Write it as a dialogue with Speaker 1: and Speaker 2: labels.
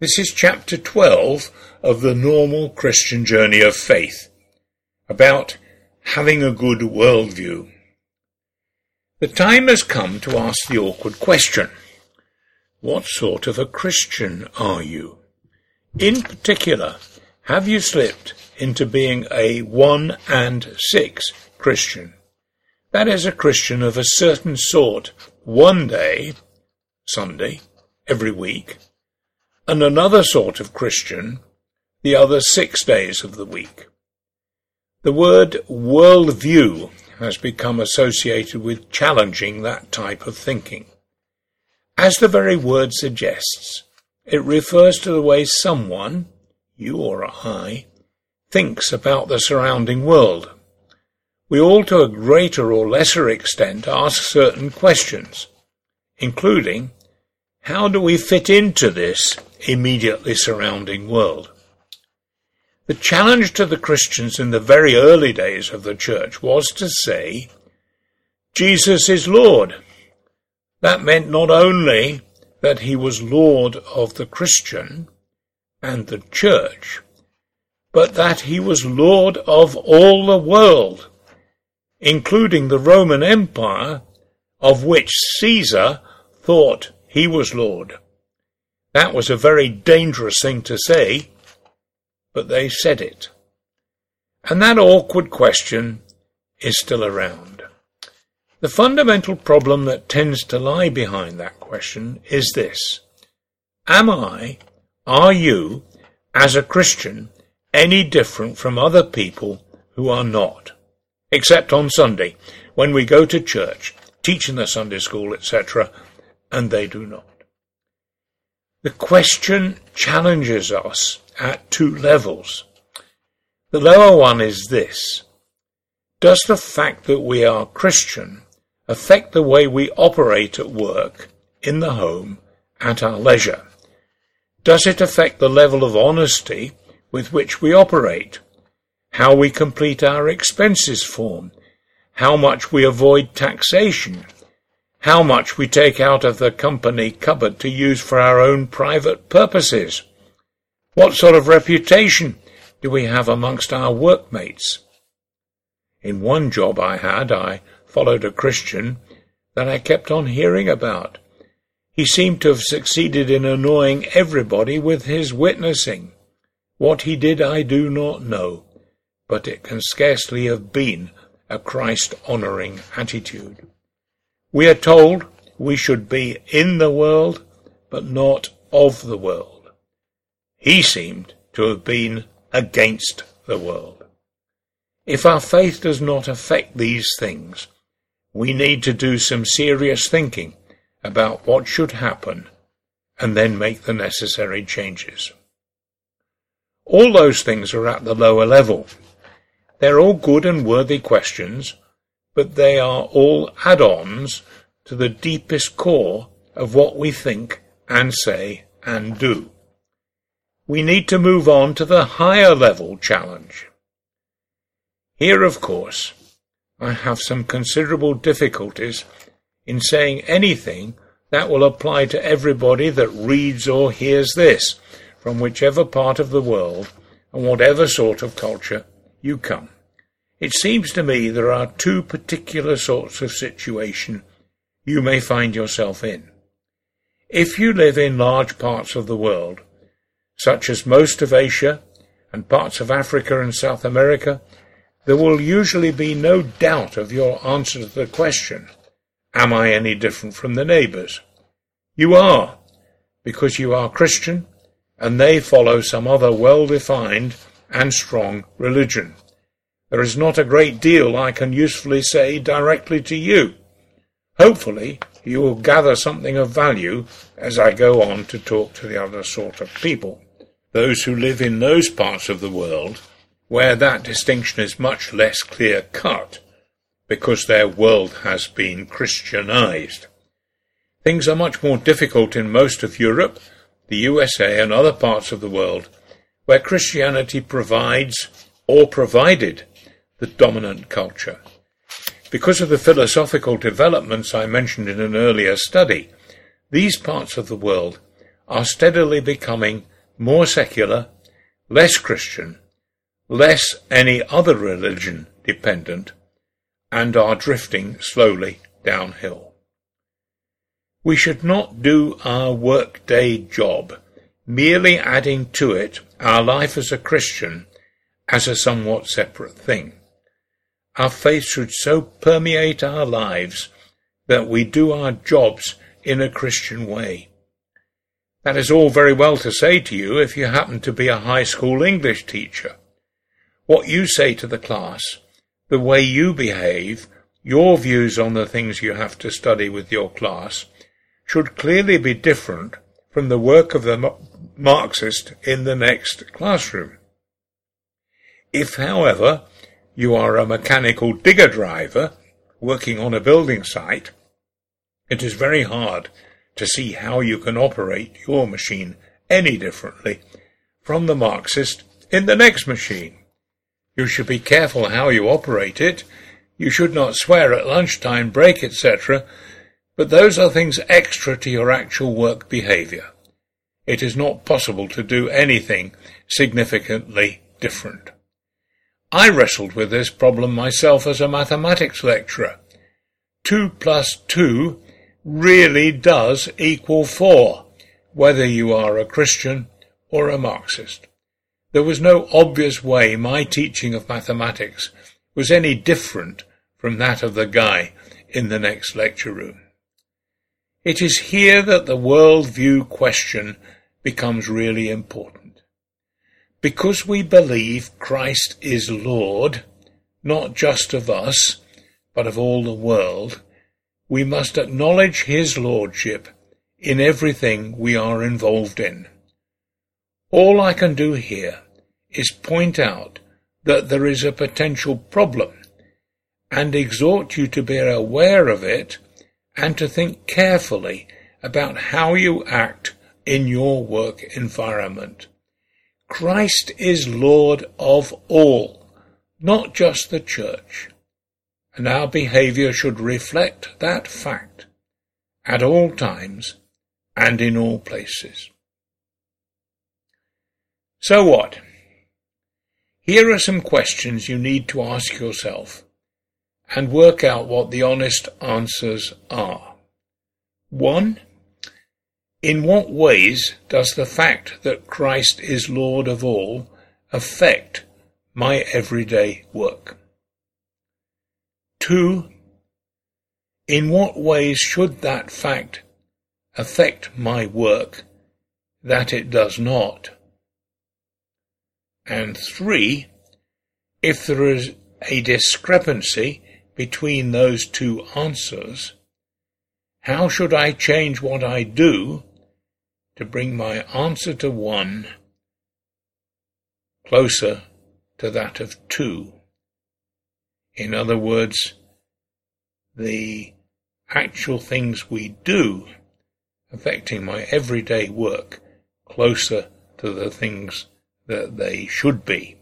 Speaker 1: This is chapter 12 of the normal Christian journey of faith, about having a good worldview. The time has come to ask the awkward question. What sort of a Christian are you? In particular, have you slipped into being a one and six Christian? That is a Christian of a certain sort one day, Sunday, every week, and another sort of Christian the other six days of the week. The word worldview has become associated with challenging that type of thinking. As the very word suggests, it refers to the way someone, you or I, thinks about the surrounding world. We all, to a greater or lesser extent, ask certain questions, including how do we fit into this immediately surrounding world? The challenge to the Christians in the very early days of the church was to say, Jesus is Lord. That meant not only that he was Lord of the Christian and the church, but that he was Lord of all the world, including the Roman Empire, of which Caesar thought he was Lord. That was a very dangerous thing to say, but they said it. And that awkward question is still around. The fundamental problem that tends to lie behind that question is this. Am I, are you, as a Christian, any different from other people who are not? Except on Sunday, when we go to church, teach in the Sunday school, etc., and they do not. The question challenges us at two levels. The lower one is this. Does the fact that we are Christian affect the way we operate at work, in the home, at our leisure? Does it affect the level of honesty with which we operate? How we complete our expenses form? How much we avoid taxation? How much we take out of the company cupboard to use for our own private purposes. What sort of reputation do we have amongst our workmates? In one job I had, I followed a Christian that I kept on hearing about. He seemed to have succeeded in annoying everybody with his witnessing. What he did I do not know, but it can scarcely have been a Christ-honouring attitude. We are told we should be in the world, but not of the world. He seemed to have been against the world. If our faith does not affect these things, we need to do some serious thinking about what should happen and then make the necessary changes. All those things are at the lower level. They're all good and worthy questions, but they are all add-ons to the deepest core of what we think and say and do. We need to move on to the higher level challenge. Here, of course, I have some considerable difficulties in saying anything that will apply to everybody that reads or hears this, from whichever part of the world and whatever sort of culture you come. It seems to me there are two particular sorts of situation you may find yourself in. If you live in large parts of the world, such as most of Asia and parts of Africa and South America, there will usually be no doubt of your answer to the question, Am I any different from the neighbours? You are, because you are Christian and they follow some other well-defined and strong religion. There is not a great deal I can usefully say directly to you. Hopefully, you will gather something of value as I go on to talk to the other sort of people, those who live in those parts of the world where that distinction is much less clear cut because their world has been Christianized. Things are much more difficult in most of Europe, the USA, and other parts of the world where Christianity provides or provided the dominant culture. Because of the philosophical developments I mentioned in an earlier study, these parts of the world are steadily becoming more secular, less Christian, less any other religion dependent, and are drifting slowly downhill. We should not do our workday job, merely adding to it our life as a Christian as a somewhat separate thing. Our faith should so permeate our lives that we do our jobs in a Christian way. That is all very well to say to you if you happen to be a high school English teacher. What you say to the class, the way you behave, your views on the things you have to study with your class, should clearly be different from the work of the Marxist in the next classroom. If, however, you are a mechanical digger driver working on a building site, it is very hard to see how you can operate your machine any differently from the Marxist in the next machine. You should be careful how you operate it. You should not swear at lunchtime break, etc. But those are things extra to your actual work behavior. It is not possible to do anything significantly different. I wrestled with this problem myself as a mathematics lecturer. 2 plus 2 really does equal 4, whether you are a Christian or a Marxist. There was no obvious way my teaching of mathematics was any different from that of the guy in the next lecture room. It is here that the worldview question becomes really important. Because we believe Christ is Lord, not just of us, but of all the world, we must acknowledge his lordship in everything we are involved in. All I can do here is point out that there is a potential problem and exhort you to be aware of it and to think carefully about how you act in your work environment. Christ is Lord of all, not just the church, and our behavior should reflect that fact at all times and in all places. So what? Here are some questions you need to ask yourself and work out what the honest answers are. One, in what ways does the fact that Christ is Lord of all affect my everyday work? Two, in what ways should that fact affect my work that it does not? And three, if there is a discrepancy between those two answers, how should I change what I do to bring my answer to one closer to that of two. In other words, the actual things we do affecting my everyday work closer to the things that they should be.